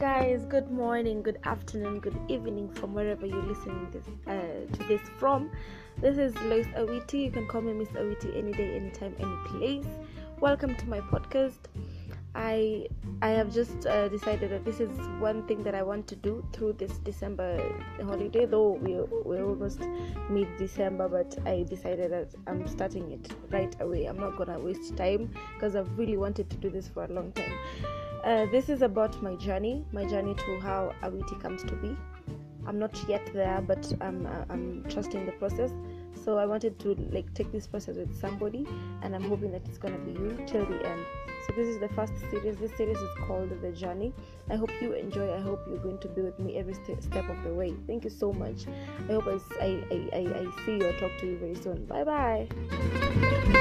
guys, good morning, good afternoon, good evening from wherever you're listening this, uh, to this from. This is Lois Awiti. You can call me Miss Awiti any day, anytime, any place. Welcome to my podcast. I I have just uh, decided that this is one thing that I want to do through this December holiday. Though we we're almost mid December, but I decided that I'm starting it right away. I'm not gonna waste time because I've really wanted to do this for a long time. Uh, this is about my journey, my journey to how Awiti comes to be. I'm not yet there, but I'm I'm trusting the process. So I wanted to like take this process with somebody, and I'm hoping that it's gonna be you till the end. So this is the first series. This series is called The Journey. I hope you enjoy. I hope you're going to be with me every st- step of the way. Thank you so much. I hope I, I, I, I see you or talk to you very soon. Bye bye.